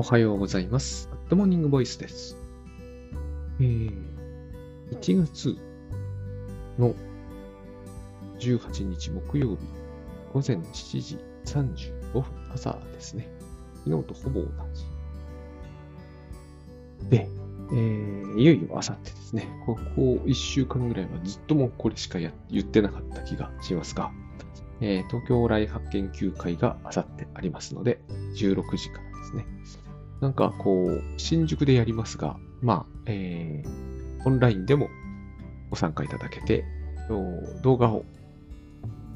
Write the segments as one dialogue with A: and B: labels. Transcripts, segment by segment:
A: おはようございます。グッドモーニングボイスです。えー、1月の18日木曜日、午前7時35分、朝ですね。昨日とほぼ同じ。で、えー、いよいよ明後日ですね。ここ1週間ぐらいはずっともうこれしかや言ってなかった気がしますが、えー東京ライフハック研究会が明後日ありますので、16時からですね。なんかこう、新宿でやりますが、まあ、えー、オンラインでもご参加いただけて、動画を、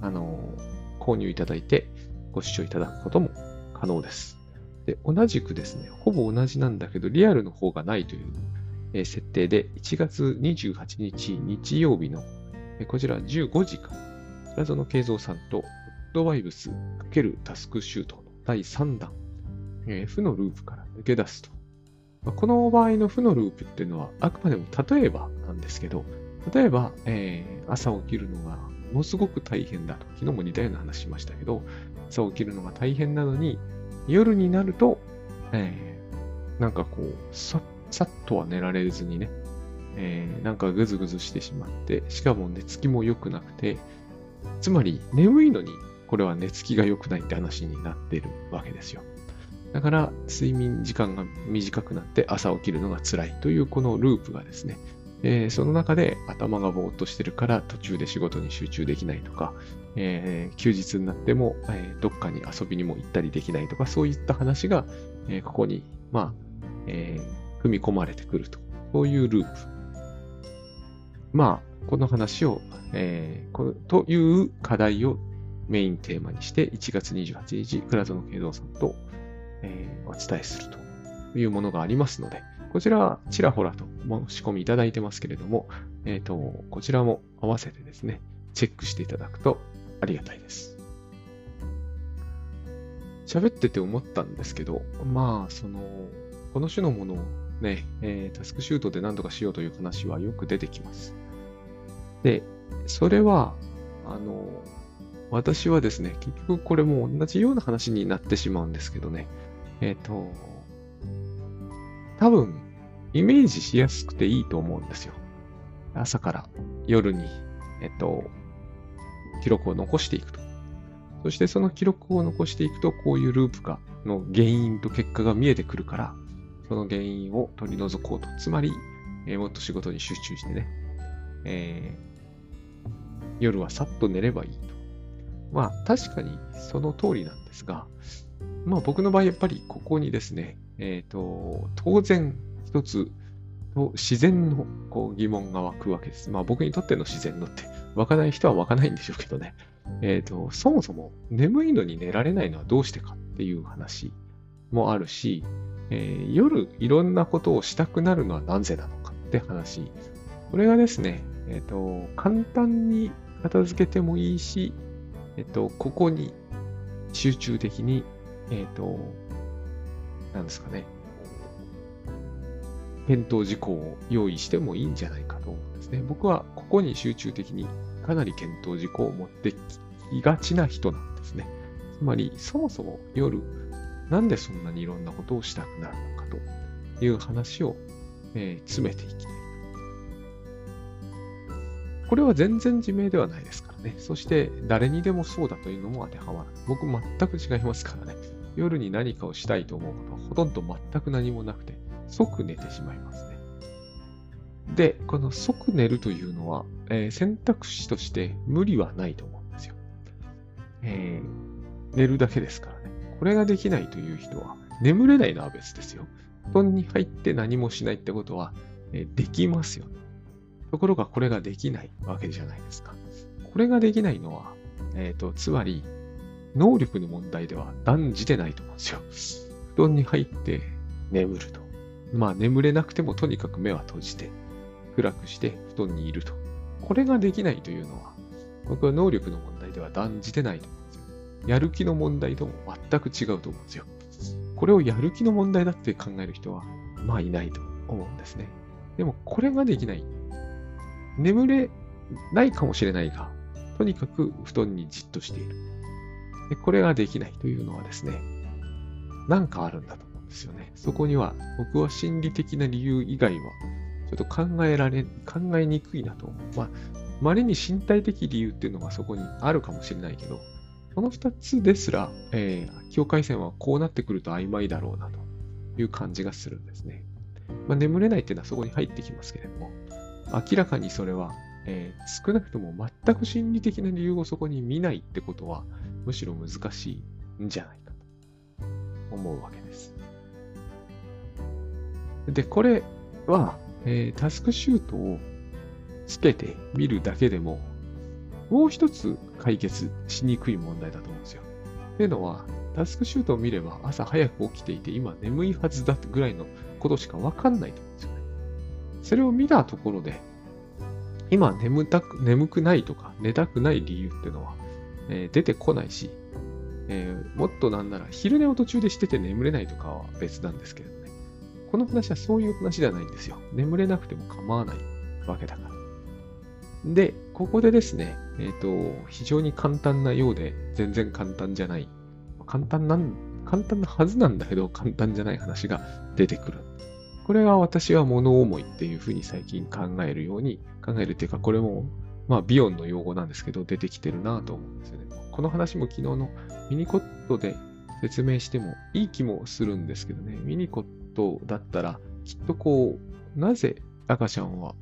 A: あのー購入いただいてご視聴いただくことも可能です。で、同じくですね、ほぼ同じなんだけど、リアルの方がないという、えー設定で、1月28日日曜日の、えーこちら15時から、倉園慶三さんと、ドワイブス×タスクシュートの第3弾、えー負のループから抜け出すと。まあこの場合の負のループっていうのは、あくまでも例えばなんですけど、例えば、えー朝起きるのがものすごく大変だと。昨日も似たような話しましたけど、朝起きるのが大変なのに、夜になると、えーなんかこう、さっとは寝られずにね、えーなんかぐずぐずしてしまって、しかも寝つきも良くなくて、つまり眠いのに、これは寝つきが良くないって話になってるわけですよ。だから、睡眠時間が短くなって朝起きるのが辛いというこのループがですね、えーその中で頭がぼーっとしてるから途中で仕事に集中できないとか、えー休日になっても、えーどっかに遊びにも行ったりできないとか、そういった話が、えここに、まあ、え組み込まれてくると。そういうループ。まあ、この話を、えーこという課題をメインテーマにして、1月28日、倉園慶三さんと、えーお伝えするというものがありますので、こちらはちらほらと申し込みいただいてますけれども、えっ、と、こちらも合わせてですね、チェックしていただくとありがたいです。喋ってて思ったんですけど、まあ、その、この種のものをね、えータスクシュートで何とかしようという話はよく出てきます。で、それは、あの、私はですね、結局これも同じような話になってしまうんですけどね、えっ、と、多分、イメージしやすくていいと思うんですよ。朝から夜に、えっと、記録を残していくと。そしてその記録を残していくと、こういうループが、の原因と結果が見えてくるから、その原因を取り除こうと。つまり、えーもっと仕事に集中してね、えー夜はさっと寝ればいいと。まあ、確かにその通りなんですが、まあ僕の場合やっぱりここにですね、えっ、と、当然一つ自然のこう疑問が湧くわけです。まあ僕にとっての自然のって湧かない人は湧かないんでしょうけどね。えっ、と、そもそも眠いのに寝られないのはどうしてかっていう話もあるし、えー夜いろんなことをしたくなるのはなぜなのかって話。これがですね、えっ、と、簡単に片付けてもいいし、えっ、と、ここに集中的に、えっ、と、なんですかね、検討事項を用意してもいいんじゃないかと思うんですね。僕はここに集中的にかなり検討事項を持ってきがちな人なんですね。つまり、そもそも夜、なんでそんなにいろんなことをしたくなるのかという話を、えー詰めていきたい。これは全然自明ではないですからね。そして、誰にでもそうだというのも当てはまらない。僕全く違いますからね。夜に何かをしたいと思うことはほとんど全く何もなくて、即寝てしまいますね。で、この即寝るというのは、えー選択肢として無理はないと思うんですよ。えー寝るだけですからね。これができないという人は、眠れないのは別ですよ。布団に入って何もしないってことは、えーできますよね。ところがこれができないわけじゃないですか。これができないのは、えっ、と、つまり、能力の問題では断じてないと思うんですよ。布団に入って眠ると。まあ眠れなくてもとにかく目は閉じて、暗くして布団にいると。これができないというのは、僕は能力の問題では断じてないと思うんですよ。やる気の問題とも全く違うと思うんですよ。これをやる気の問題だって考える人は、まあいないと思うんですね。でもこれができない。眠れないかもしれないが、とにかく布団にじっとしている。でこれができないというのはですね、なんかあるんだと思うんですよね。そこには僕は心理的な理由以外はちょっと考えられ、考えにくいなと思う。まあ、稀に身体的理由っていうのがそこにあるかもしれないけど、この2つですら、えー、境界線はこうなってくると曖昧だろうなという感じがするんですね。まあ、眠れないっていうのはそこに入ってきますけれども、明らかにそれは、えー、少なくとも全く心理的な理由をそこに見ないってことは、むしろ難しいんじゃないかと思うわけです。で、これは、えー、タスクシュートをつけてみるだけでも、もう一つ解決しにくい問題だと思うんですよ。っていうのは、タスクシュートを見れば朝早く起きていて今眠いはずだってぐらいのことしかわかんないと思うんですよね。それを見たところで、今眠たく、眠くないとか寝たくない理由っていうのは、えー、出てこないし、えー、もっとなんなら昼寝を途中でしてて眠れないとかは別なんですけどね。この話はそういう話ではないんですよ。眠れなくても構わないわけだから。で、ここでですね、えっ、ー、と、非常に簡単なようで全然簡単じゃない。簡単なん、簡単なはずなんだけど簡単じゃない話が出てくる。これが私は物思いっていうふうに最近考えるように考えるっていうか、これもまあビヨンの用語なんですけど出てきてるなと思うんですよね。この話も昨日のミニコットで説明してもいい気もするんですけどね、ミニコットだったらきっとこう、なぜ赤ちゃんは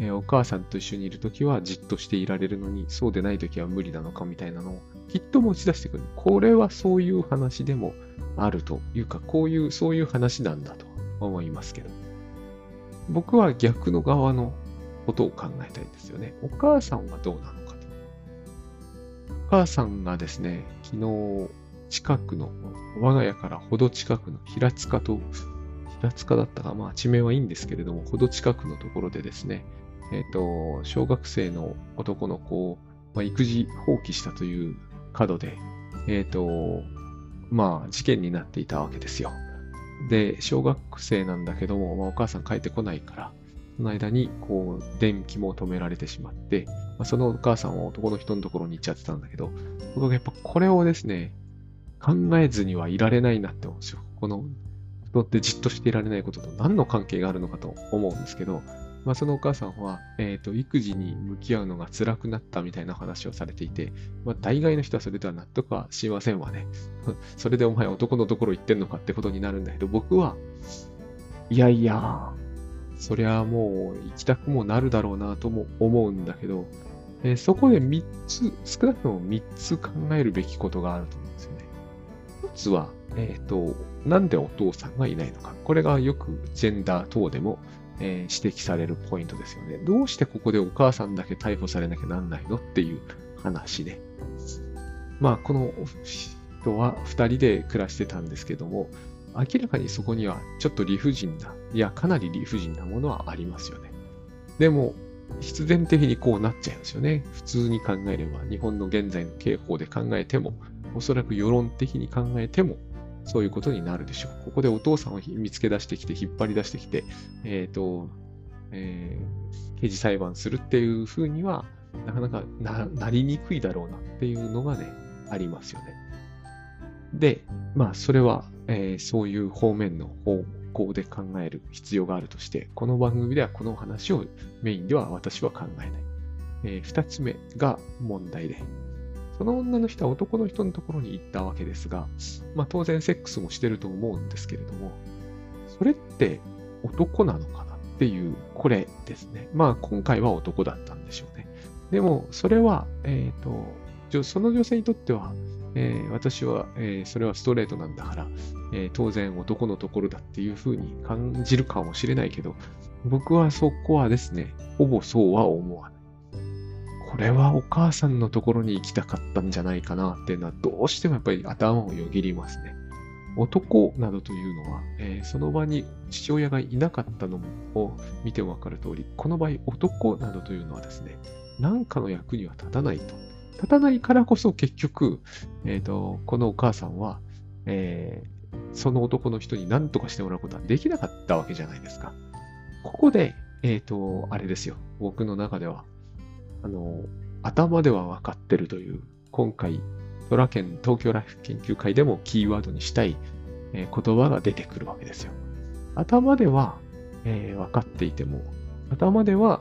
A: えー、お母さんと一緒にいるときはじっとしていられるのに、そうでないときは無理なのかみたいなのをきっと持ち出してくる。これはそういう話でもあるというか、こういう、そういう話なんだと思いますけど。僕は逆の側のことを考えたいんですよね。お母さんはどうなのかと。お母さんがですね、昨日近くの、我が家からほど近くの平塚と平塚だったか、まあ地名はいいんですけれども、ほど近くのところでですね、えっ、ー、と、小学生の男の子を、まあ、育児放棄したという角で、えっ、ー、と、まあ事件になっていたわけですよ。で、小学生なんだけども、まあ、お母さん帰ってこないから、その間に、こう、電気も止められてしまって、まあ、そのお母さんは男の人のところに行っちゃってたんだけど、僕はやっぱこれをですね、考えずにはいられないなって思うんですよ。この人ってじっとしていられないことと何の関係があるのかと思うんですけど、まあ、そのお母さんは、えっ、ー、と、育児に向き合うのが辛くなったみたいな話をされていて、まあ、大概の人はそれでは納得はしませんわね。それでお前男のところ行ってんのかってことになるんだけど、僕は、いやいや、そりゃもう行きたくもなるだろうなとも思うんだけど、えー、そこで3つ、少なくとも3つ考えるべきことがあると思うんですよね。1つは、えっ、ー、と、なんでお父さんがいないのか。これがよくジェンダー等でも、えー、指摘されるポイントですよね。どうしてここでお母さんだけ逮捕されなきゃなんないのっていう話で。まあ、この人は2人で暮らしてたんですけども、明らかにそこにはちょっと理不尽な、いや、かなり理不尽なものはありますよね。でも、必然的にこうなっちゃいますよね。普通に考えれば、日本の現在の刑法で考えても、おそらく世論的に考えても、そういうことになるでしょう。ここでお父さんを見つけ出してきて、引っ張り出してきて、えっ、ー、と、えー、刑事裁判するっていうふうにはなかなかなりにくいだろうなっていうのがね、ありますよね。で、まあ、それは、えー、そういう方面の方向で考える必要があるとして、この番組ではこの話をメインでは私は考えない。えー、二つ目が問題で、その女の人は男の人のところに行ったわけですが、まあ当然セックスもしてると思うんですけれども、それって男なのかなっていう、これですね。まあ今回は男だったんでしょうね。でも、それは、えっ、ー、と、その女性にとっては、えー、私は、えー、それはストレートなんだから、えー、当然男のところだっていうふうに感じるかもしれないけど、僕はそこはですね、ほぼそうは思わない。これはお母さんのところに行きたかったんじゃないかなっていうのはどうしてもやっぱり頭をよぎりますね。男などというのは、えー、その場に父親がいなかったのを見てもわかる通り、この場合男などというのはですね、何かの役には立たないと。立たないからこそ結局、えーと、このお母さんは、えー、その男の人に何とかしてもらうことはできなかったわけじゃないですか。ここで、えっ、ー、と、あれですよ。僕の中では、あの、頭では分かってるという、今回、トラ県東京ライフ研究会でもキーワードにしたい、えー、言葉が出てくるわけですよ。頭では、えー、分かっていても、頭では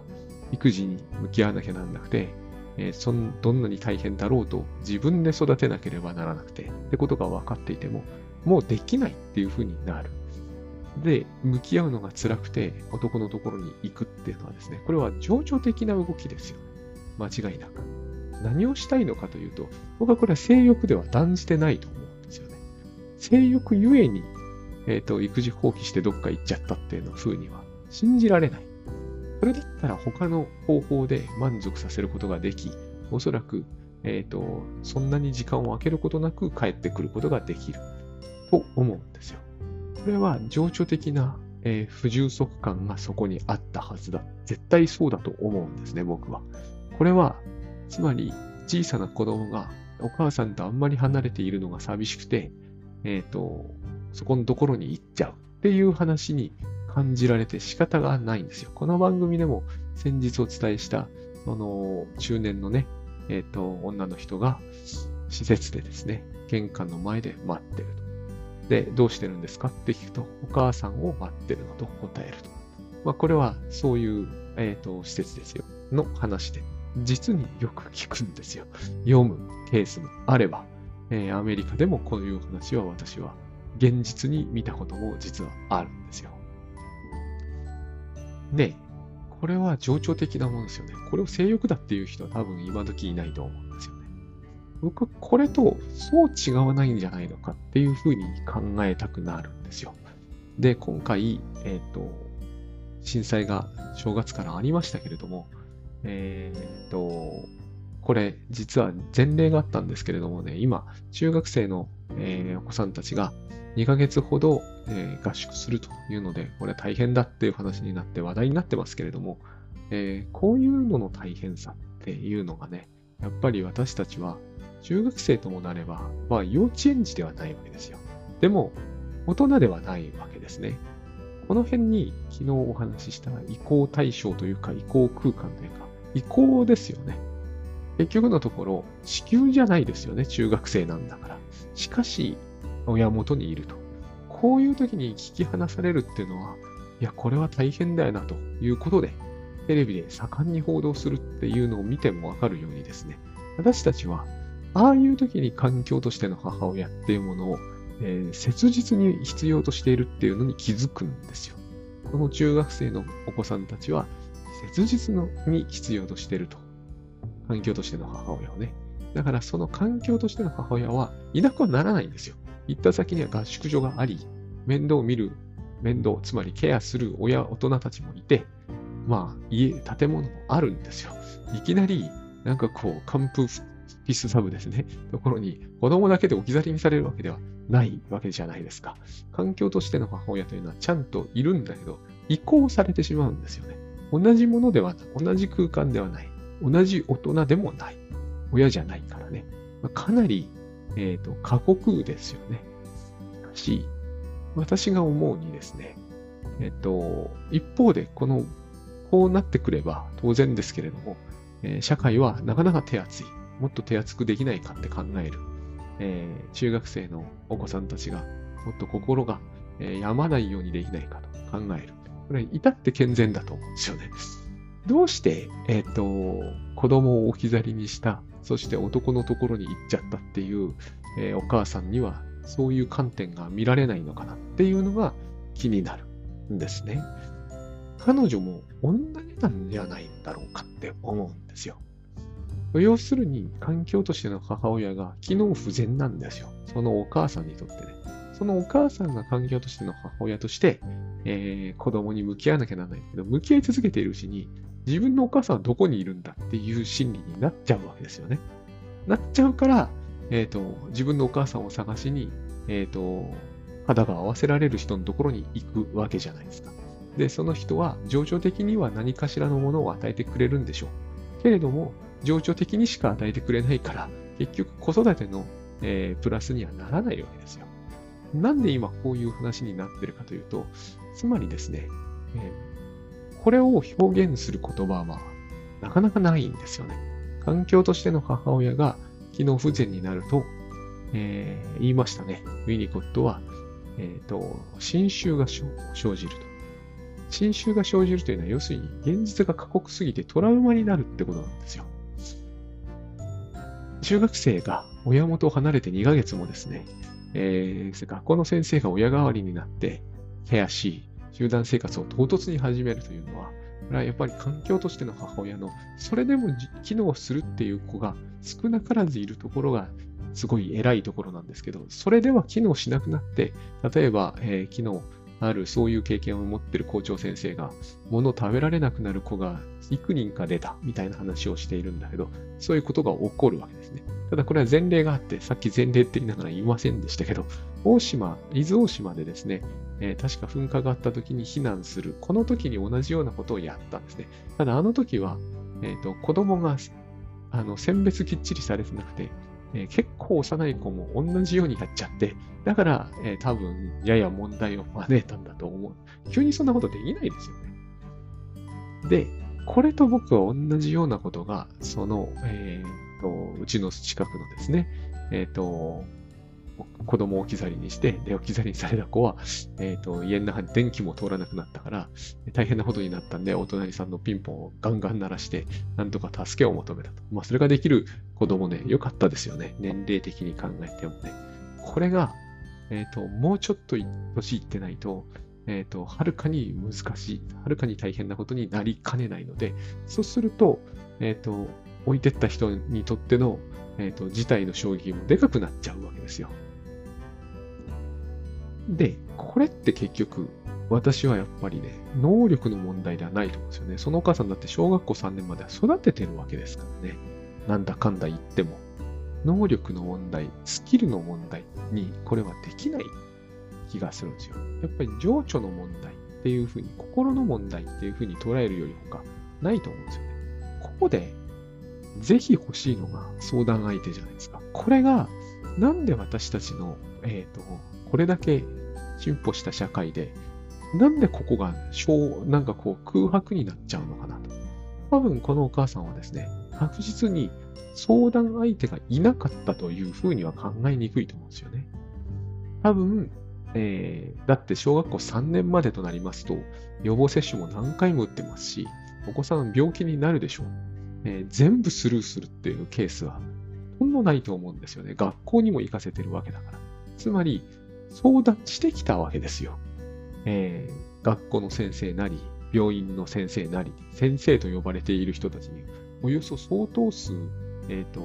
A: 育児に向き合わなきゃなんなくて、えー、そんどんなに大変だろうと自分で育てなければならなくてってことが分かっていても、もうできないっていうふうになる。で、向き合うのが辛くて男のところに行くっていうのはですね、これは情緒的な動きですよ。間違いなく。何をしたいのかというと、僕はこれは性欲では断じてないと思うんですよね。性欲ゆえに、えっ、ー、と、育児放棄してどっか行っちゃったっていうの風には信じられない。それだったら他の方法で満足させることができ、おそらく、えっ、ー、と、そんなに時間を空けることなく帰ってくることができると思うんですよ。これは情緒的な、えー、不充足感がそこにあったはずだ。絶対そうだと思うんですね、僕は。これはつまり、小さな子供がお母さんとあんまり離れているのが寂しくて、えっ、ー、と、そこのところに行っちゃうっていう話に感じられて仕方がないんですよ。この番組でも先日お伝えした、その中年のね、えっ、ー、と、女の人が施設でですね、玄関の前で待ってると。で、どうしてるんですか？って聞くと、お母さんを待ってるのと答えると。まあ、これはそういう、えっ、ー、と、施設ですよ。の話で。実によく聞くんですよ。読むケースもあれば、えー、アメリカでもこういう話は私は現実に見たことも実はあるんですよ。で、これは情緒的なものですよね。これを性欲だっていう人は多分今時いないと思うんですよね。僕は、これとそう違わないんじゃないのかっていうふうに考えたくなるんですよ。で、今回、えっ、ー、と、震災が正月からありましたけれども、えー、っと、これ実は前例があったんですけれどもね、今、中学生の、えー、お子さんたちが2ヶ月ほど、えー、合宿するというので、これ大変だっていう話になって話題になってますけれども、えー、こういうのの大変さっていうのがね、やっぱり私たちは中学生ともなれば、まあ幼稚園児ではないわけですよ。でも、大人ではないわけですね。この辺に昨日お話しした移行対象というか移行空間というか、移行ですよね。結局のところ、地球じゃないですよね。中学生なんだから。しかし、親元にいると。こういう時に聞き放されるっていうのは、いや、これは大変だよなということで、テレビで盛んに報道するっていうのを見てもわかるようにですね、私たちは、ああいう時に環境としての母親っていうものを、えー、切実に必要としているっていうのに気づくんですよ。この中学生のお子さんたちは、切実のに必要としていると。環境としての母親をね。だからその環境としての母親はいなくはならないんですよ。行った先には合宿所があり、面倒を見る、面倒、つまりケアする親、大人たちもいて、まあ、家、建物もあるんですよ。いきなり、なんかこう、寒風ピスサブですね。ところに、子供だけで置き去りにされるわけではないわけじゃないですか。環境としての母親というのはちゃんといるんだけど、移行されてしまうんですよね。同じものではない。同じ空間ではない。同じ大人でもない。親じゃないからね。ま、かなり、えっ、ー、と、過酷ですよね。しし、私が思うにですね、えっ、ー、と、一方で、この、こうなってくれば当然ですけれども、えー、社会はなかなか手厚い。もっと手厚くできないかって考える。えー、中学生のお子さんたちが、もっと心が、えー、病まないようにできないかと考える。これ、至って健全だと思うんですよね。どうして、えっ、ー、と、子供を置き去りにした、そして男のところに行っちゃったっていう、えー、お母さんには、そういう観点が見られないのかなっていうのが気になるんですね。彼女も同じなんじゃないんだろうかって思うんですよ。要するに、環境としての母親が機能不全なんですよ。そのお母さんにとってね。そのお母さんが環境としての母親として、えー、子供に向き合わなきゃならないけど、向き合い続けているうちに、自分のお母さんはどこにいるんだっていう心理になっちゃうわけですよね。なっちゃうから、えっ、ー、と、自分のお母さんを探しに、えっ、ー、と、肌が合わせられる人のところに行くわけじゃないですか。で、その人は情緒的には何かしらのものを与えてくれるんでしょう。けれども、情緒的にしか与えてくれないから、結局子育ての、えー、プラスにはならないわけですよ。なんで今こういう話になってるかというと、つまりですね、えー、これを表現する言葉はなかなかないんですよね。環境としての母親が機能不全になると、えー、言いましたね。ウィニコットは、えっ、と、新臭が生じると。新臭が生じるというのは、要するに現実が過酷すぎてトラウマになるってことなんですよ。中学生が親元を離れて2ヶ月もですね、えー、学校の先生が親代わりになって、ケアし、集団生活を唐突に始めるというのは、これはやっぱり環境としての母親の、それでも機能するっていう子が少なからずいるところが、すごい偉いところなんですけど、それでは機能しなくなって、例えば、えー、昨日、あるそういう経験を持ってる校長先生が、物を食べられなくなる子が幾人か出たみたいな話をしているんだけど、そういうことが起こるわけですね。ただこれは前例があって、さっき前例って言いながら言いませんでしたけど、大島、伊豆大島でですね、えー、確か噴火があった時に避難する。この時に同じようなことをやったんですね。ただあの時は、え、ー、と、子供が、あの、選別きっちりされてなくて、えー、結構幼い子も同じようにやっちゃって、だから、えー、多分、やや問題を招いたんだと思う。急にそんなことできないですよね。で、これと僕は同じようなことが、その、えー、と、うちの近くのですね、えっ、ー、と、子供を置き去りにして、で、置き去りにされた子は、えっ、ー、と、家の中に電気も通らなくなったから、大変なことになったんで、お隣さんのピンポンをガンガン鳴らして、なんとか助けを求めたと。まあ、それができる子供ね、良かったですよね。年齢的に考えてもね。これが、えっ、ー、と、もうちょっと年いってないと、えっ、ー、と、はるかに難しい、はるかに大変なことになりかねないので、そうすると、えっ、と、置いてった人にとっての、えっ、と、事態の衝撃もでかくなっちゃうわけですよ。で、これって結局、私はやっぱりね、能力の問題ではないと思うんですよね。そのお母さんだって小学校3年までは育ててるわけですからね。なんだかんだ言っても。能力の問題、スキルの問題にこれはできない気がするんですよ。やっぱり情緒の問題っていうふうに、心の問題っていうふうに捉えるより他ないと思うんですよね。ここで、ぜひ欲しいのが相談相手じゃないですか。これが、なんで私たちの、えっ、ー、と、これだけ進歩した社会で、なんでここが小、なんかこう空白になっちゃうのかなと。多分このお母さんはですね、確実に相談相手がいなかったというふうには考えにくいと思うんですよね。多分、えー、だって小学校3年までとなりますと、予防接種も何回も打ってますし、お子さん病気になるでしょう。えー、全部スルーするっていうケースは、ほんのないと思うんですよね。学校にも行かせてるわけだから。つまり、相談してきたわけですよ。えー、学校の先生なり、病院の先生なり、先生と呼ばれている人たちに、およそ相当数、えっ、ー、と、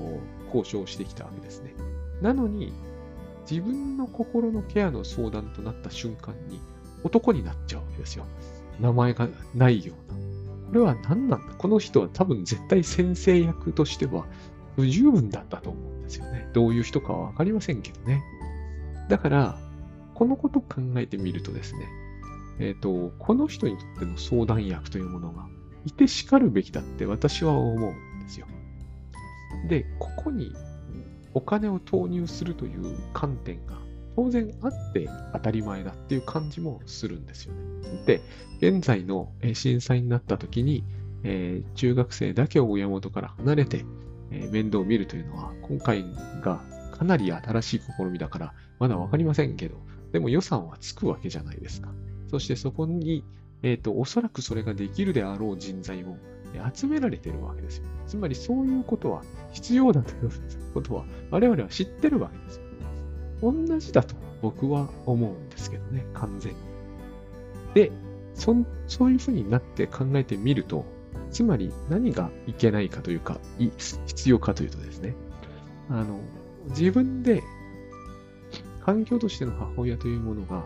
A: 交渉してきたわけですね。なのに、自分の心のケアの相談となった瞬間に、男になっちゃうわけですよ。名前がないような。これは何なんだ？この人は多分絶対先生役としては不十分だったと思うんですよね。どういう人かはわかりませんけどね。だから、このことを考えてみるとですね、えっ、ー、と、この人にとっての相談役というものがいてしかるべきだって私は思うんですよ。で、ここにお金を投入するという観点が当然あって当たり前だっていう感じもするんですよね。で、現在の震災になった時に、えー、中学生だけを親元から離れて、えー、面倒を見るというのは今回がかなり新しい試みだからまだわかりませんけど、でも予算はつくわけじゃないですか。そしてそこに、えっ、ー、と、おそらくそれができるであろう人材を集められてるわけですよ。つまりそういうことは必要だということは我々は知ってるわけですよ。同じだと僕は思うんですけどね、完全に。で、そそういうふうになって考えてみると、つまり何がいけないかというか、必要かというとですね、あの、自分で環境としての母親というものが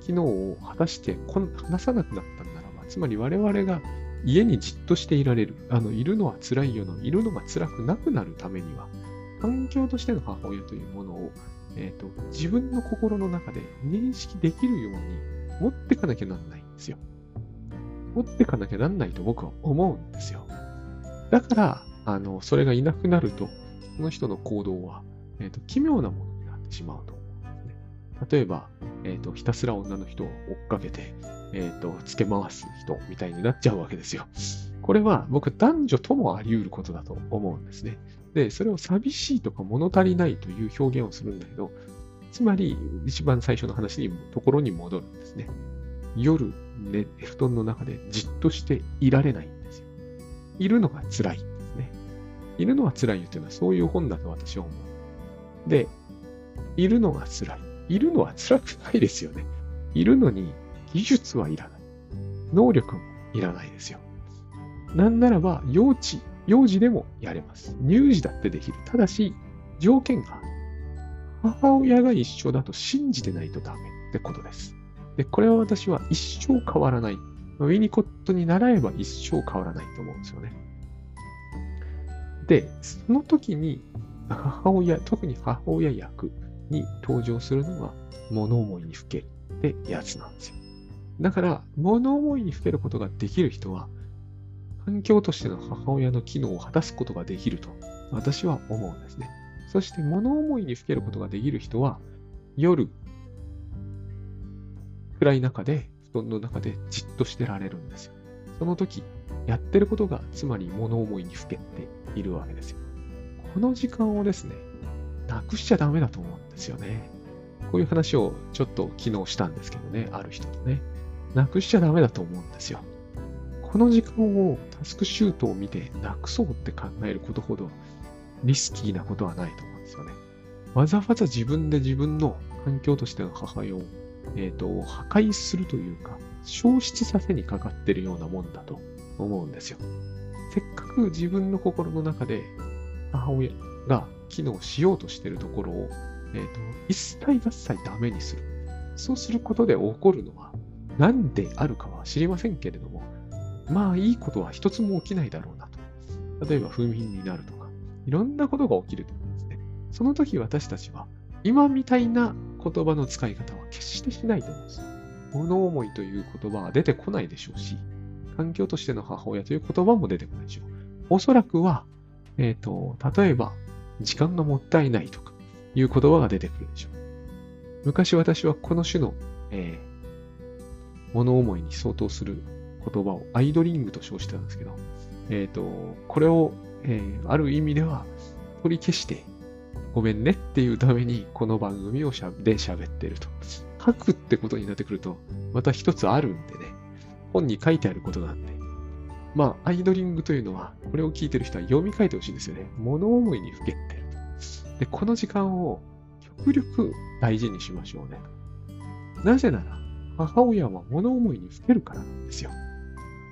A: 機能を果たして話さなくなったならば、つまり我々が家にじっとしていられる、あの、いるのは辛いよの、いるのが辛くなくなるためには、環境としての母親というものを、えっ、ー、と、自分の心の中で認識できるように持ってかなきゃなんないんですよ。持ってかなきゃなんないと僕は思うんですよ。だから、あの、それがいなくなると、その人の行動は、えっ、ー、と、奇妙なものになってしまうと例えば、えっ、ー、と、ひたすら女の人を追っかけて、えっ、ー、と、つけ回す人みたいになっちゃうわけですよ。これは僕、男女ともあり得ることだと思うんですね。で、それを寂しいとか物足りないという表現をするんだけど、つまり、一番最初の話に、ところに戻るんですね。夜、ね、布団の中でじっとしていられないんですよ。いるのが辛いんですね。いるのは辛いよっていうのはそういう本だと私は思う。で、いるのが辛い。いるのは辛くないですよね。いるのに技術はいらない。能力もいらないですよ。なんならば、幼稚、幼児でもやれます。乳児だってできる。ただし、条件が、母親が一緒だと信じてないとダメってことです。で、これは私は一生変わらない。ウィニコットに習えば一生変わらないと思うんですよね。で、その時に母親、特に母親役に登場するのが物思いにふけるってやつなんですよ。だから、物思いにふけることができる人は、環境としての母親の機能を果たすことができると私は思うんですね。そして物思いにふけることができる人は、夜、暗い中で、布団の中でじっとしてられるんですよ。その時、やってることが、つまり物思いにふけているわけですよ。この時間をですね、なくしちゃダメだと思うんですよね。こういう話をちょっと昨日したんですけどね、ある人とね。なくしちゃダメだと思うんですよ。この時間をタスクシュートを見てなくそうって考えることほどリスキーなことはないと思うんですよね。わざわざ自分で自分の環境としての母親を、えーと、破壊するというか、消失させにかかってるようなもんだと思うんですよ。せっかく自分の心の中で母親が機能しようとしているところを、えーと、一切合切ダメにする。そうすることで起こるのは何であるかは知りませんけれども、まあいいことは一つも起きないだろうなと。例えば不眠になるとか、いろんなことが起きると思うんですね。その時私たちは、今みたいな言葉の使い方は決してしないと思うんです。物思いという言葉は出てこないでしょうし、環境としての母親という言葉も出てこないでしょう。おそらくは、えっ、ー、と、例えば、時間がもったいないとかいう言葉が出てくるでしょう。昔私はこの種の、えー、物思いに相当する言葉をアイドリングと称してたんですけど、えっ、ー、と、これを、えー、ある意味では取り消して、ごめんねっていうためにこの番組をしゃで喋ってると。書くってことになってくると、また一つあるんでね、本に書いてあることなんで。まあ、アイドリングというのは、これを聞いてる人は読み替えてほしいんですよね。物思いにふけてる。で、この時間を極力大事にしましょうね。なぜなら、母親は物思いにふけるからなんですよ。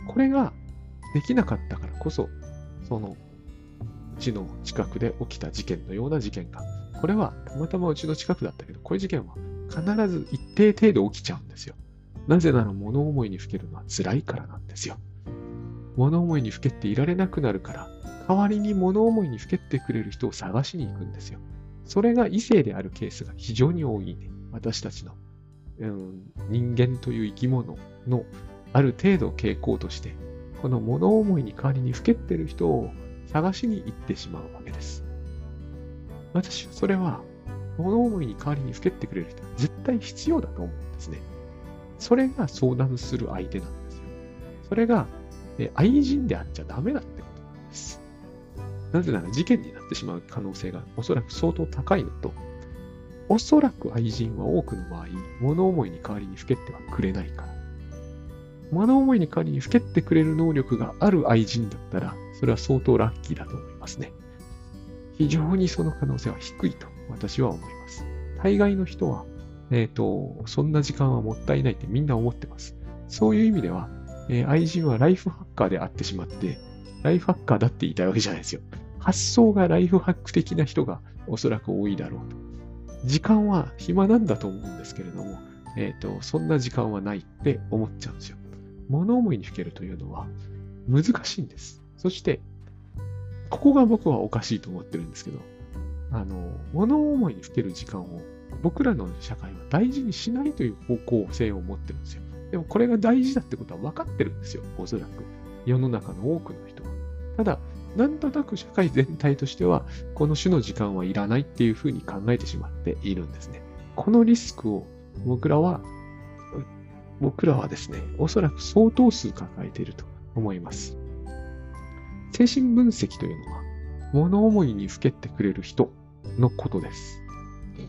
A: これができなかったからこそ、その、うちの近くで起きた事件のような事件が、これはたまたまうちの近くだったけど、こういう事件は必ず一定程度起きちゃうんですよ。なぜなら物思いにふけるのは辛いからなんですよ。物思いにふけっていられなくなるから、代わりに物思いにふけってくれる人を探しに行くんですよ。それが異性であるケースが非常に多いね。私たちの、うん、人間という生き物のある程度傾向として、この物思いに代わりにふけってる人を探しに行ってしまうわけです。私はそれは、物思いに代わりにふけってくれる人は絶対必要だと思うんですね。それが相談する相手なんですよ。それが、え愛人であっちゃダメだってことなんです。なぜなら事件になってしまう可能性がおそらく相当高いのと、おそらく愛人は多くの場合、物思いに代わりにふけってはくれないから。物思いに代わりにふけってくれる能力がある愛人だったら、それは相当ラッキーだと思いますね。非常にその可能性は低いと私は思います。大概の人は、えっ、ー、と、そんな時間はもったいないってみんな思ってます。そういう意味では、えー、愛人はライフハッカーであってしまって、ライフハッカーだって言いたいわけじゃないですよ。発想がライフハック的な人がおそらく多いだろうと。時間は暇なんだと思うんですけれども、えっ、ー、と、そんな時間はないって思っちゃうんですよ。物思いにふけるというのは難しいんです。そして、ここが僕はおかしいと思ってるんですけど、あの、物思いにふける時間を僕らの社会は大事にしないという方向性を持ってるんですよ。でもこれが大事だってことは分かってるんですよ、おそらく。世の中の多くの人は。ただ、なんとなく社会全体としては、この種の時間はいらないっていうふうに考えてしまっているんですね。このリスクを僕らは僕らはですね、おそらく相当数抱えていると思います。精神分析というのは、物思いにふけってくれる人のことです。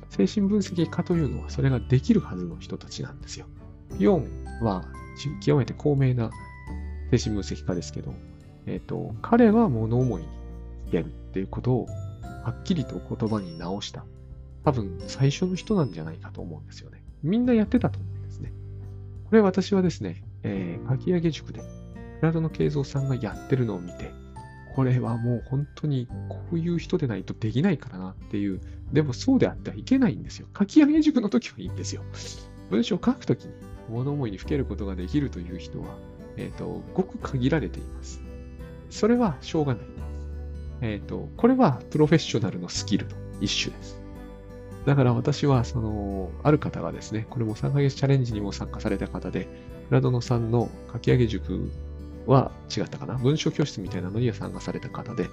A: 精神分析家というのはそれができるはずの人たちなんですよ。ピヨンは極めて高名な精神分析家ですけど、えっ、ー、と、彼は物思いにやるっていうことをはっきりと言葉に直した。多分最初の人なんじゃないかと思うんですよね。みんなやってたと思うんですね。これ私はですね、えー、かき上げ塾で、倉園慶三さんがやってるのを見て、これはもう本当にこういう人でないとできないからなっていう、でもそうであってはいけないんですよ。書き上げ塾の時はいいんですよ。文章を書くときに物思いにふけることができるという人は、えっ、ー、と、ごく限られています。それはしょうがない。えっ、ー、と、これはプロフェッショナルのスキルの一種です。だから私は、その、ある方がですね、これも3ヶ月チャレンジにも参加された方で、ラドノさんの書き上げ塾は違ったかな？文章教室みたいなのには参加された方で、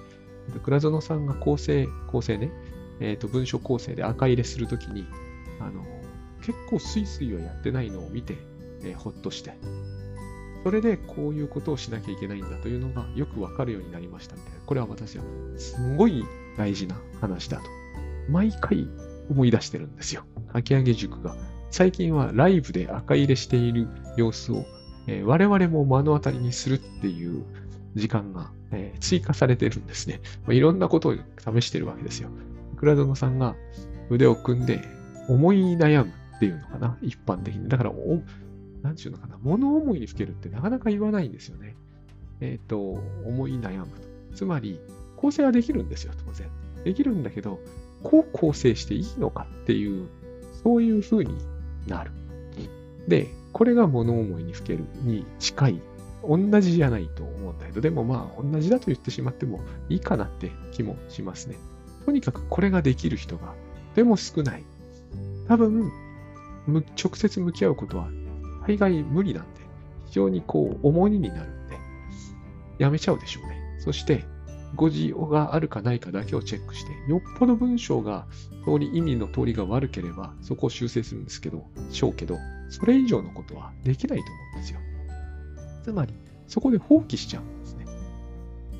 A: 倉園さんが構成、構成ね、えっ、ー、と、文章構成で赤入れするときに、あの、結構スイスイはやってないのを見て、えー、ほっとして、それでこういうことをしなきゃいけないんだというのがよくわかるようになりましたみたいな。これは私はすごい大事な話だと。毎回思い出してるんですよ。かき上げ塾が。最近はライブで赤入れしている様子を、えー、我々も目の当たりにするっていう時間が、えー、追加されてるんですね。まあ、いろんなことを試してるわけですよ。倉園さんが腕を組んで思い悩むっていうのかな。一般的に。だから、お、なんちゅうのかな。物思いにふけるってなかなか言わないんですよね。えっ、ー、と、思い悩むと。つまり、構成はできるんですよ、当然。できるんだけど、こう構成していいのかっていう、そういう風になる。で、これが物思いにふけるに近い。同じじゃないと思うんだけど、でもまあ、同じだと言ってしまってもいいかなって気もしますね。とにかくこれができる人が、でも少ない。多分、直接向き合うことは大概無理なんで、非常にこう、重荷になるんで、やめちゃうでしょうね。そして、誤字があるかないかだけをチェックして、よっぽど文章が通り、意味の通りが悪ければ、そこを修正するんですけど、しょうけど、それ以上のことはできないと思うんですよ。つまり、そこで放棄しちゃうんですね。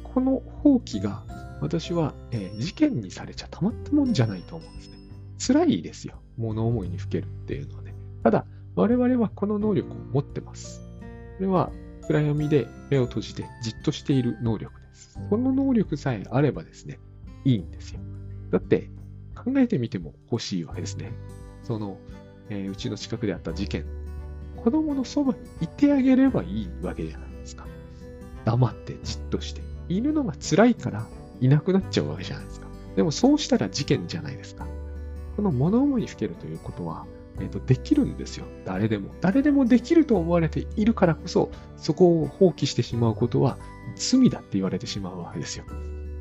A: この放棄が、私は、えー、事件にされちゃたまったもんじゃないと思うんですね。辛いですよ。物思いにふけるっていうのはね。ただ、我々はこの能力を持ってます。これは暗闇で目を閉じてじっとしている能力です。この能力さえあればですね、いいんですよ。だって考えてみても欲しいわけですね。その、えー、うちの近くであった事件。子供のそばにいてあげればいいわけじゃないですか。黙ってじっとして。いるのが辛いからいなくなっちゃうわけじゃないですか。でもそうしたら事件じゃないですか。この物思いにふけるということは、えーと、できるんですよ。誰でも。誰でもできると思われているからこそ、そこを放棄してしまうことは罪だって言われてしまうわけですよ。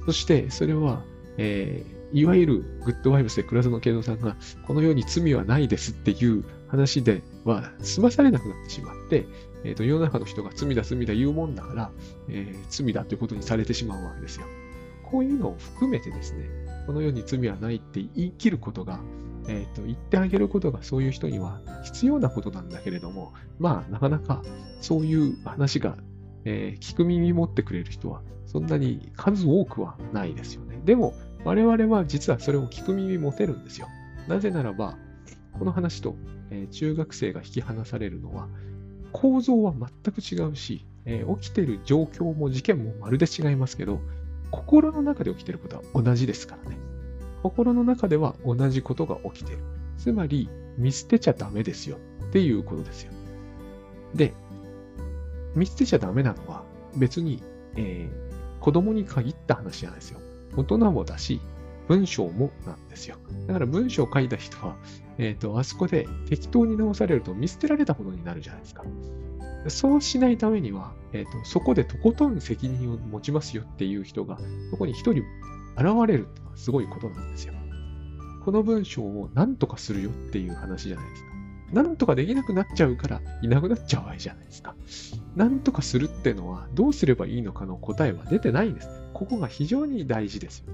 A: そして、それは、えー、いわゆるグッドワイブスで倉園慶三さんが、この世に罪はないですっていう話では済まされなくなってしまって、えーと、世の中の人が罪だ罪だ言うもんだから、えー、罪だということにされてしまうわけですよ。こういうのを含めてですね、この世に罪はないって言い切ることが、え、ー、と、言ってあげることがそういう人には必要なことなんだけれども、まあ、なかなかそういう話が、えー、聞く耳持ってくれる人はそんなに数多くはないですよね。でも、我々は実はそれを聞く耳持てるんですよ。なぜならば、この話と、えー、中学生が引き離されるのは、構造は全く違うし、えー、起きている状況も事件もまるで違いますけど、心の中で起きてることは同じですからね。心の中では同じことが起きてる。つまり、見捨てちゃダメですよっていうことですよ。で、見捨てちゃダメなのは別に、えー、子供に限った話じゃないですよ。大人もだし、文章もなんですよ。だから文章を書いた人は、えっ、ー、と、あそこで適当に直されると見捨てられたことになるじゃないですか。そうしないためには、え、ー、と、そこでとことん責任を持ちますよっていう人が、そこに一人現れるってのはすごいことなんですよ。この文章を何とかするよっていう話じゃないですか。何とかできなくなっちゃうからいなくなっちゃうわけじゃないですか。何とかするってのはどうすればいいのかの答えは出てないんです。ここが非常に大事ですよ。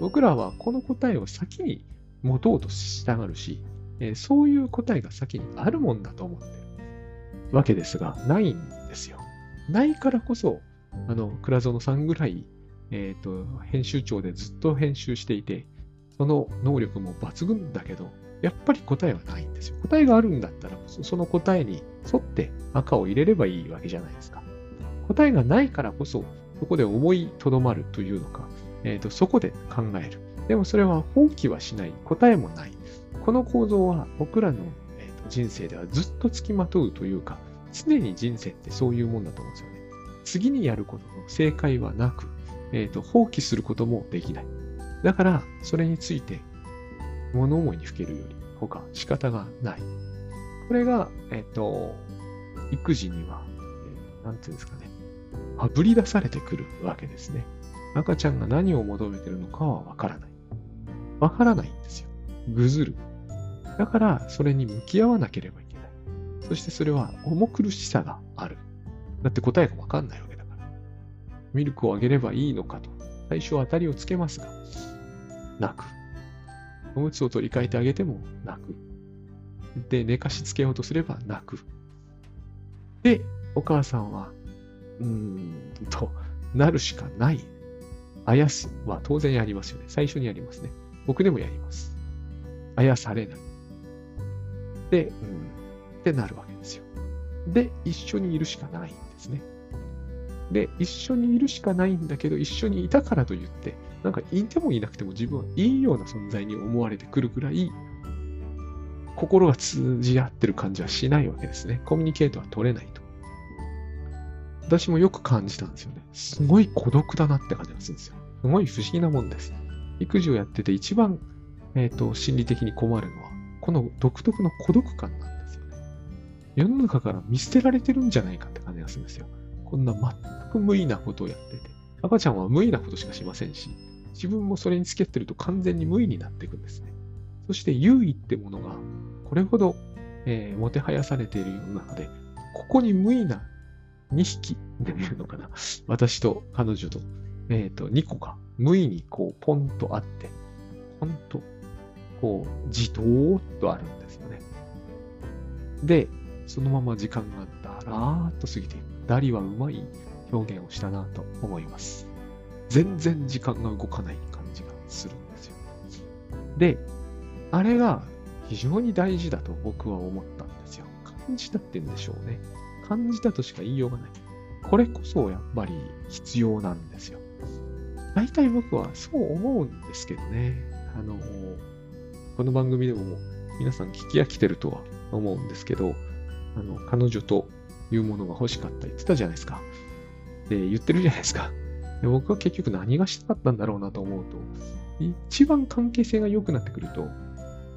A: 僕らはこの答えを先に持とうとしたがるし、えー、そういう答えが先にあるもんだと思ってるわけですが、ないんですよ。ないからこそ、あの、倉園さんぐらいえっ、ー、と、編集長でずっと編集していて、その能力も抜群だけど、やっぱり答えはないんですよ。答えがあるんだったら、その答えに沿って赤を入れればいいわけじゃないですか。答えがないからこそ、そこで思いとどまるというのか、えーと、そこで考える。でもそれは放棄はしない。答えもない。この構造は僕らの、人生ではずっと付きまとうというか、常に人生ってそういうもんだと思うんですよね。次にやることの正解はなく、えーと、放棄することもできない。だから、それについて物思いにふけるより他仕方がない。これが、えっ、ー、と、育児には、えー、なんていうんですかね、あぶり出されてくるわけですね。赤ちゃんが何を求めてるのかはわからない。わからないんですよ。ぐずる。だから、それに向き合わなければいけない。そしてそれは重苦しさがある。だって答えがわかんないわけだから。ミルクをあげればいいのかと、最初は当たりをつけますが、なく。おむつを取り替えてあげても泣く。で、寝かしつけようとすれば泣く。で、お母さんは、うーんと、なるしかない。あやすは当然やりますよね。最初にやりますね。僕でもやります。あやされない。で、うん、ってなるわけですよ。で、一緒にいるしかないんですね。で、一緒にいるしかないんだけど、一緒にいたからといって、なんかいてもいなくても自分はいいような存在に思われてくるくらい、心が通じ合ってる感じはしないわけですね。コミュニケートは取れないと。私もよく感じたんですよね。すごい孤独だなって感じがするんですよ。すごい不思議なもんです。育児をやってて一番、えっ、ー、と、心理的に困るのは、この独特の孤独感なんですよね。世の中から見捨てられてるんじゃないかって感じがするんですよ。こんな全く無意なことをやってて。赤ちゃんは無意なことしかしませんし、自分もそれに付き合ってると完全に無意になっていくんですね。そして優位ってものがこれほど、えー、もてはやされている世の中で、ここに無意な2匹で見るのかな。私と彼女と、えっ、ー、と、2個が無意にこうポンとあって、ポンと、こう、じとーっとあるんですよね。で、そのまま時間がだらーっと過ぎていく。ダリはうまい表現をしたなと思います。全然時間が動かない感じがするんですよ。で、あれが非常に大事だと僕は思ったんですよ。感じたってんでしょうね。感じたとしか言いようがない。これこそやっぱり必要なんですよ。大体僕はそう思うんですけどね。あの、この番組でも皆さん聞き飽きてるとは思うんですけど、あの、彼女というものが欲しかった言ってたじゃないですか。で、言ってるじゃないですか。で僕は結局何がしたかったんだろうなと思うと、一番関係性が良くなってくると、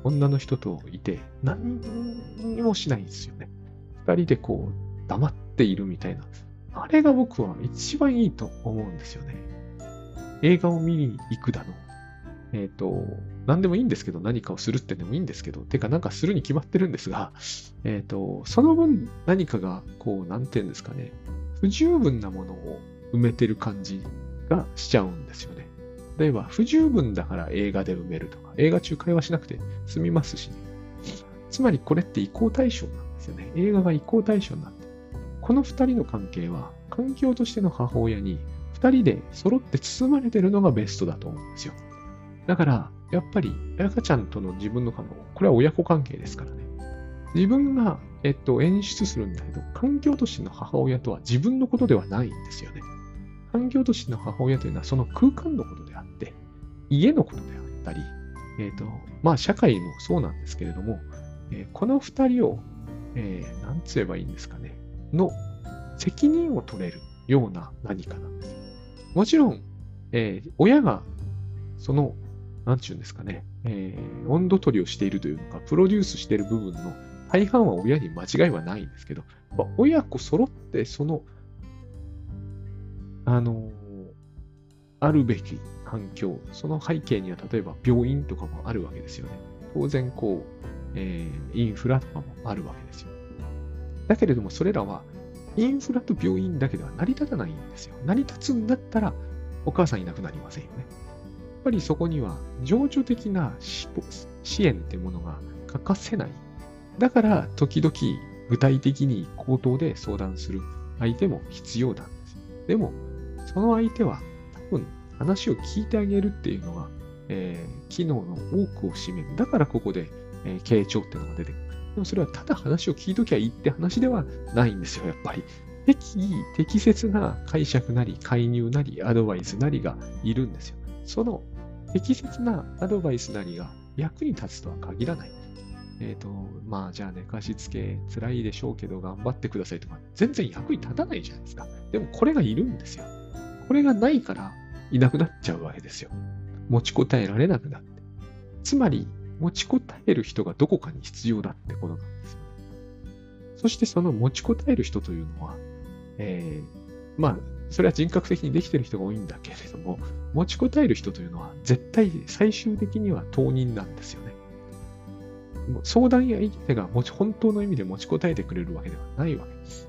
A: 女の人といて何にもしないんですよね。二人でこう黙っているみたいな。あれが僕は一番いいと思うんですよね。映画を見に行くだの。えっ、ー、と、何でもいいんですけど、何かをするってでもいいんですけど、てかなんかするに決まってるんですが、えっ、ー、と、その分何かが、こう、なんていうんですかね、不十分なものを埋めてる感じがしちゃうんですよね。例えば、不十分だから映画で埋めるとか、映画中会話しなくて済みますしね。つまりこれって移行対象なんですよね。映画が移行対象になって。この二人の関係は、環境としての母親に二人で揃って包まれてるのがベストだと思うんですよ。だから、やっぱり赤ちゃんとの自分の可能、これは親子関係ですからね。自分がえっと、演出するんだけど、環境都市の母親とは自分のことではないんですよね。環境都市の母親というのはその空間のことであって、家のことであったり、えっ、ー、と、まあ社会もそうなんですけれども、えー、この二人を、えー、なんつえばいいんですかね、の責任を取れるような何かなんです。もちろん、えー、親がその、なんちゅうんですかね、えー、温度取りをしているというのか、プロデュースしている部分の大半は親に間違いはないんですけど、まあ、親子揃ってその、あのあるべき環境、その背景には例えば病院とかもあるわけですよね。当然こう、えー、インフラとかもあるわけですよ。だけれどもそれらはインフラと病院だけでは成り立たないんですよ。成り立つんだったらお母さんいなくなりませんよね。やっぱりそこには情緒的な支援っていうものが欠かせないだから、時々具体的に口頭で相談する相手も必要なんです。でも、その相手は多分話を聞いてあげるっていうのが、えー、機能の多くを占める。だからここでえー、傾聴っていうのが出てくる。でもそれはただ話を聞いときゃいいって話ではないんですよ、やっぱり。適宜、適切な解釈なり、介入なり、アドバイスなりがいるんですよ。その適切なアドバイスなりが役に立つとは限らない。えっ、ー、と、まあ、じゃあ寝かしつけ辛いでしょうけど頑張ってくださいとか、全然役に立たないじゃないですか。でもこれがいるんですよ。これがないからいなくなっちゃうわけですよ。持ちこたえられなくなって。つまり、持ちこたえる人がどこかに必要だってことなんですよ。そしてその持ちこたえる人というのは、えー、まあ、それは人格的にできてる人が多いんだけれども、持ちこたえる人というのは絶対最終的には当人なんですよね。相談や相手が持ち本当の意味で持ちこたえてくれるわけではないわけです。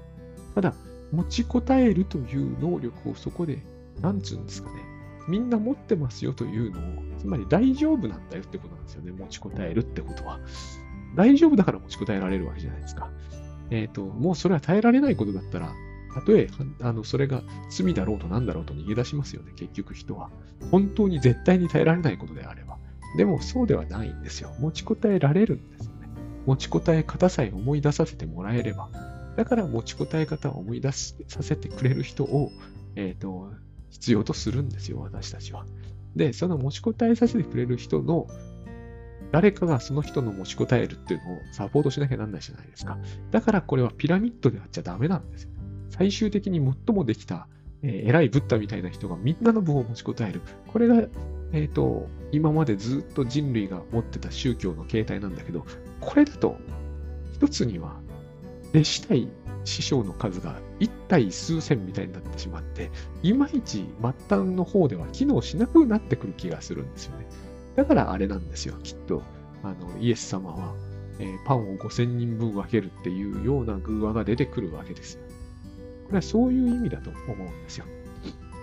A: ただ、持ちこたえるという能力をそこで、なんつうんですかね、みんな持ってますよというのを、つまり大丈夫なんだよってことなんですよね、持ちこたえるってことは。大丈夫だから持ちこたえられるわけじゃないですか。えっ、ー、と、もうそれは耐えられないことだったら、たとえ、あの、それが罪だろうと何だろうと逃げ出しますよね、結局人は。本当に絶対に耐えられないことであれば。でもそうではないんですよ。持ちこたえられるんですよね。持ちこたえ方さえ思い出させてもらえれば。だから持ちこたえ方を思い出させてくれる人を、えっ、ー、と、必要とするんですよ、私たちは。で、その持ちこたえさせてくれる人の、誰かがその人の持ちこたえるっていうのをサポートしなきゃなんないじゃないですか。だからこれはピラミッドであっちゃダメなんですよ。最終的に最もできた、えー、偉いブッダみたいな人がみんなの分を持ちこたえる。これが、えっ、ー、と、今までずっと人類が持ってた宗教の形態なんだけど、これだと、一つには、弟子対師匠の数が一対数千みたいになってしまって、いまいち末端の方では機能しなくなってくる気がするんですよね。だからあれなんですよ、きっと。あの、イエス様は、えー、パンを5000人分分けるっていうような偶話が出てくるわけです。これはそういう意味だと思うんですよ。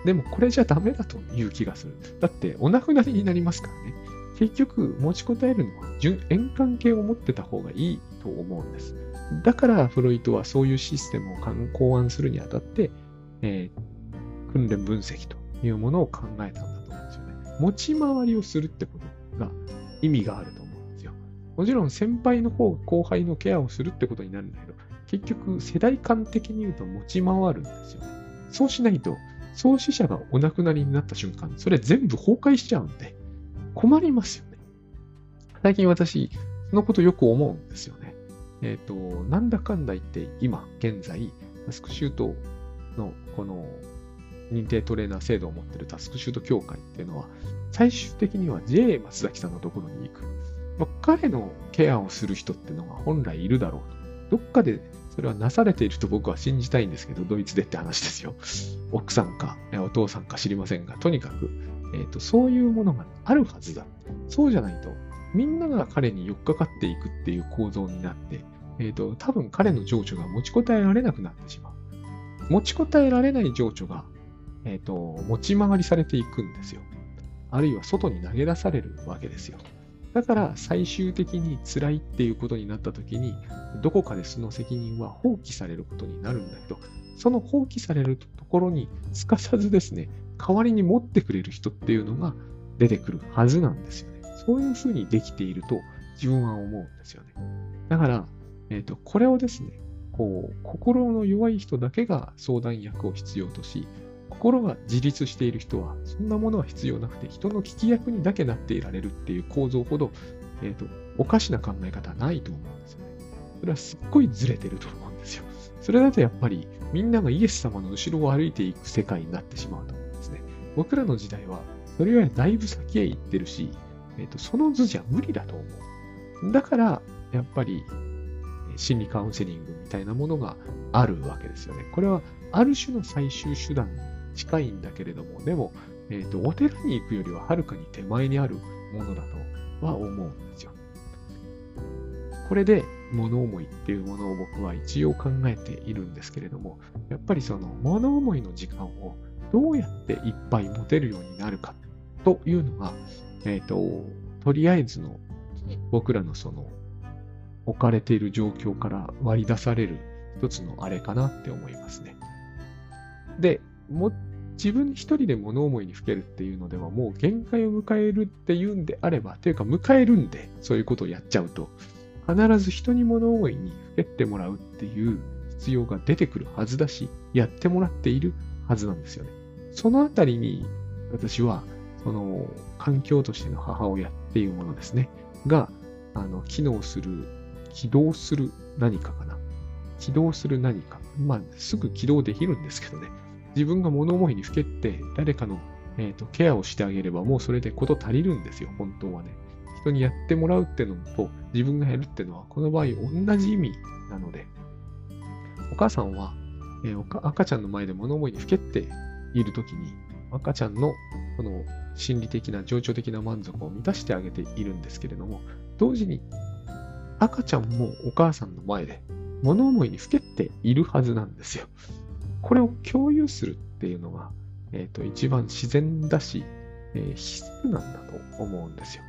A: でもこれじゃダメだという気がする。だってお亡くなりになりますからね。結局持ちこたえるのは円関係を持ってた方がいいと思うんです。だからフロイトはそういうシステムを考案するにあたって、えー、訓練分析というものを考えたんだと思うんですよね。持ち回りをするってことが意味があると思うんですよ。もちろん先輩の方が、後輩のケアをするってことになるんだけど、結局世代間的に言うと持ち回るんですよね。そうしないと、創始者がお亡くなりになった瞬間、それ全部崩壊しちゃうんで、困りますよね。最近私、そのことよく思うんですよね。えっ、ー、と、なんだかんだ言って今、現在、タスクシュートのこの認定トレーナー制度を持っているタスクシュート協会っていうのは、最終的には J 松崎さんのところに行く。まあ、彼のケアをする人っていうのが本来いるだろうと。どっかでそれはなされていると僕は信じたいんですけど、ドイツでって話ですよ。奥さんか、お父さんか知りませんが、とにかく、えーと、そういうものがあるはずだ。そうじゃないと、みんなが彼に寄っかかっていくっていう構造になって、えーと、多分彼の情緒が持ちこたえられなくなってしまう。持ちこたえられない情緒が、えーと持ち回りされていくんですよ。あるいは外に投げ出されるわけですよ。だから最終的に辛いっていうことになった時に、どこかでその責任は放棄されることになるんだけど、その放棄されるところにすかさずですね、代わりに持ってくれる人っていうのが出てくるはずなんですよね。そういうふうにできていると自分は思うんですよね。だから、えっ、ー、と、これをですね、こう、心の弱い人だけが相談役を必要とし、心が自立している人は、そんなものは必要なくて、人の聞き役にだけなっていられるっていう構造ほど、えっ、ー、と、おかしな考え方はないと思うんですよね。それはすっごいずれてると思うんですよ。それだとやっぱり、みんながイエス様の後ろを歩いていく世界になってしまうと思うんですね。僕らの時代は、それよりだいぶ先へ行ってるし、えっ、ー、と、その図じゃ無理だと思う。だから、やっぱり、心理カウンセリングみたいなものがあるわけですよね。これは、ある種の最終手段近いんだけれども、でも、えっ、ー、と、お寺に行くよりははるかに手前にあるものだとは思うんですよ。これで物思いっていうものを僕は一応考えているんですけれども、やっぱりその物思いの時間をどうやっていっぱい持てるようになるかというのが、えっ、ー、と、とりあえずの僕らのその置かれている状況から割り出される一つのあれかなって思いますね。で、も自分一人で物思いにふけるっていうのではもう限界を迎えるっていうんであれば、というか迎えるんで、そういうことをやっちゃうと、必ず人に物思いにふけてもらうっていう必要が出てくるはずだし、やってもらっているはずなんですよね。そのあたりに私は、その環境としての母親っていうものですね、が、あの、機能する、起動する何かかな。起動する何か。まあ、すぐ起動できるんですけどね。自分が物思いにふけって誰かの、えーと、ケアをしてあげればもうそれでこと足りるんですよ、本当はね。人にやってもらうってのと自分がやるってのはこの場合同じ意味なので、お母さんは、えー、赤ちゃんの前で物思いにふけっているときに赤ちゃんのこの心理的な情緒的な満足を満たしてあげているんですけれども、同時に赤ちゃんもお母さんの前で物思いにふけっているはずなんですよ。これを共有するっていうのが、えっ、ー、と、一番自然だし、えー、必須なんだと思うんですよ。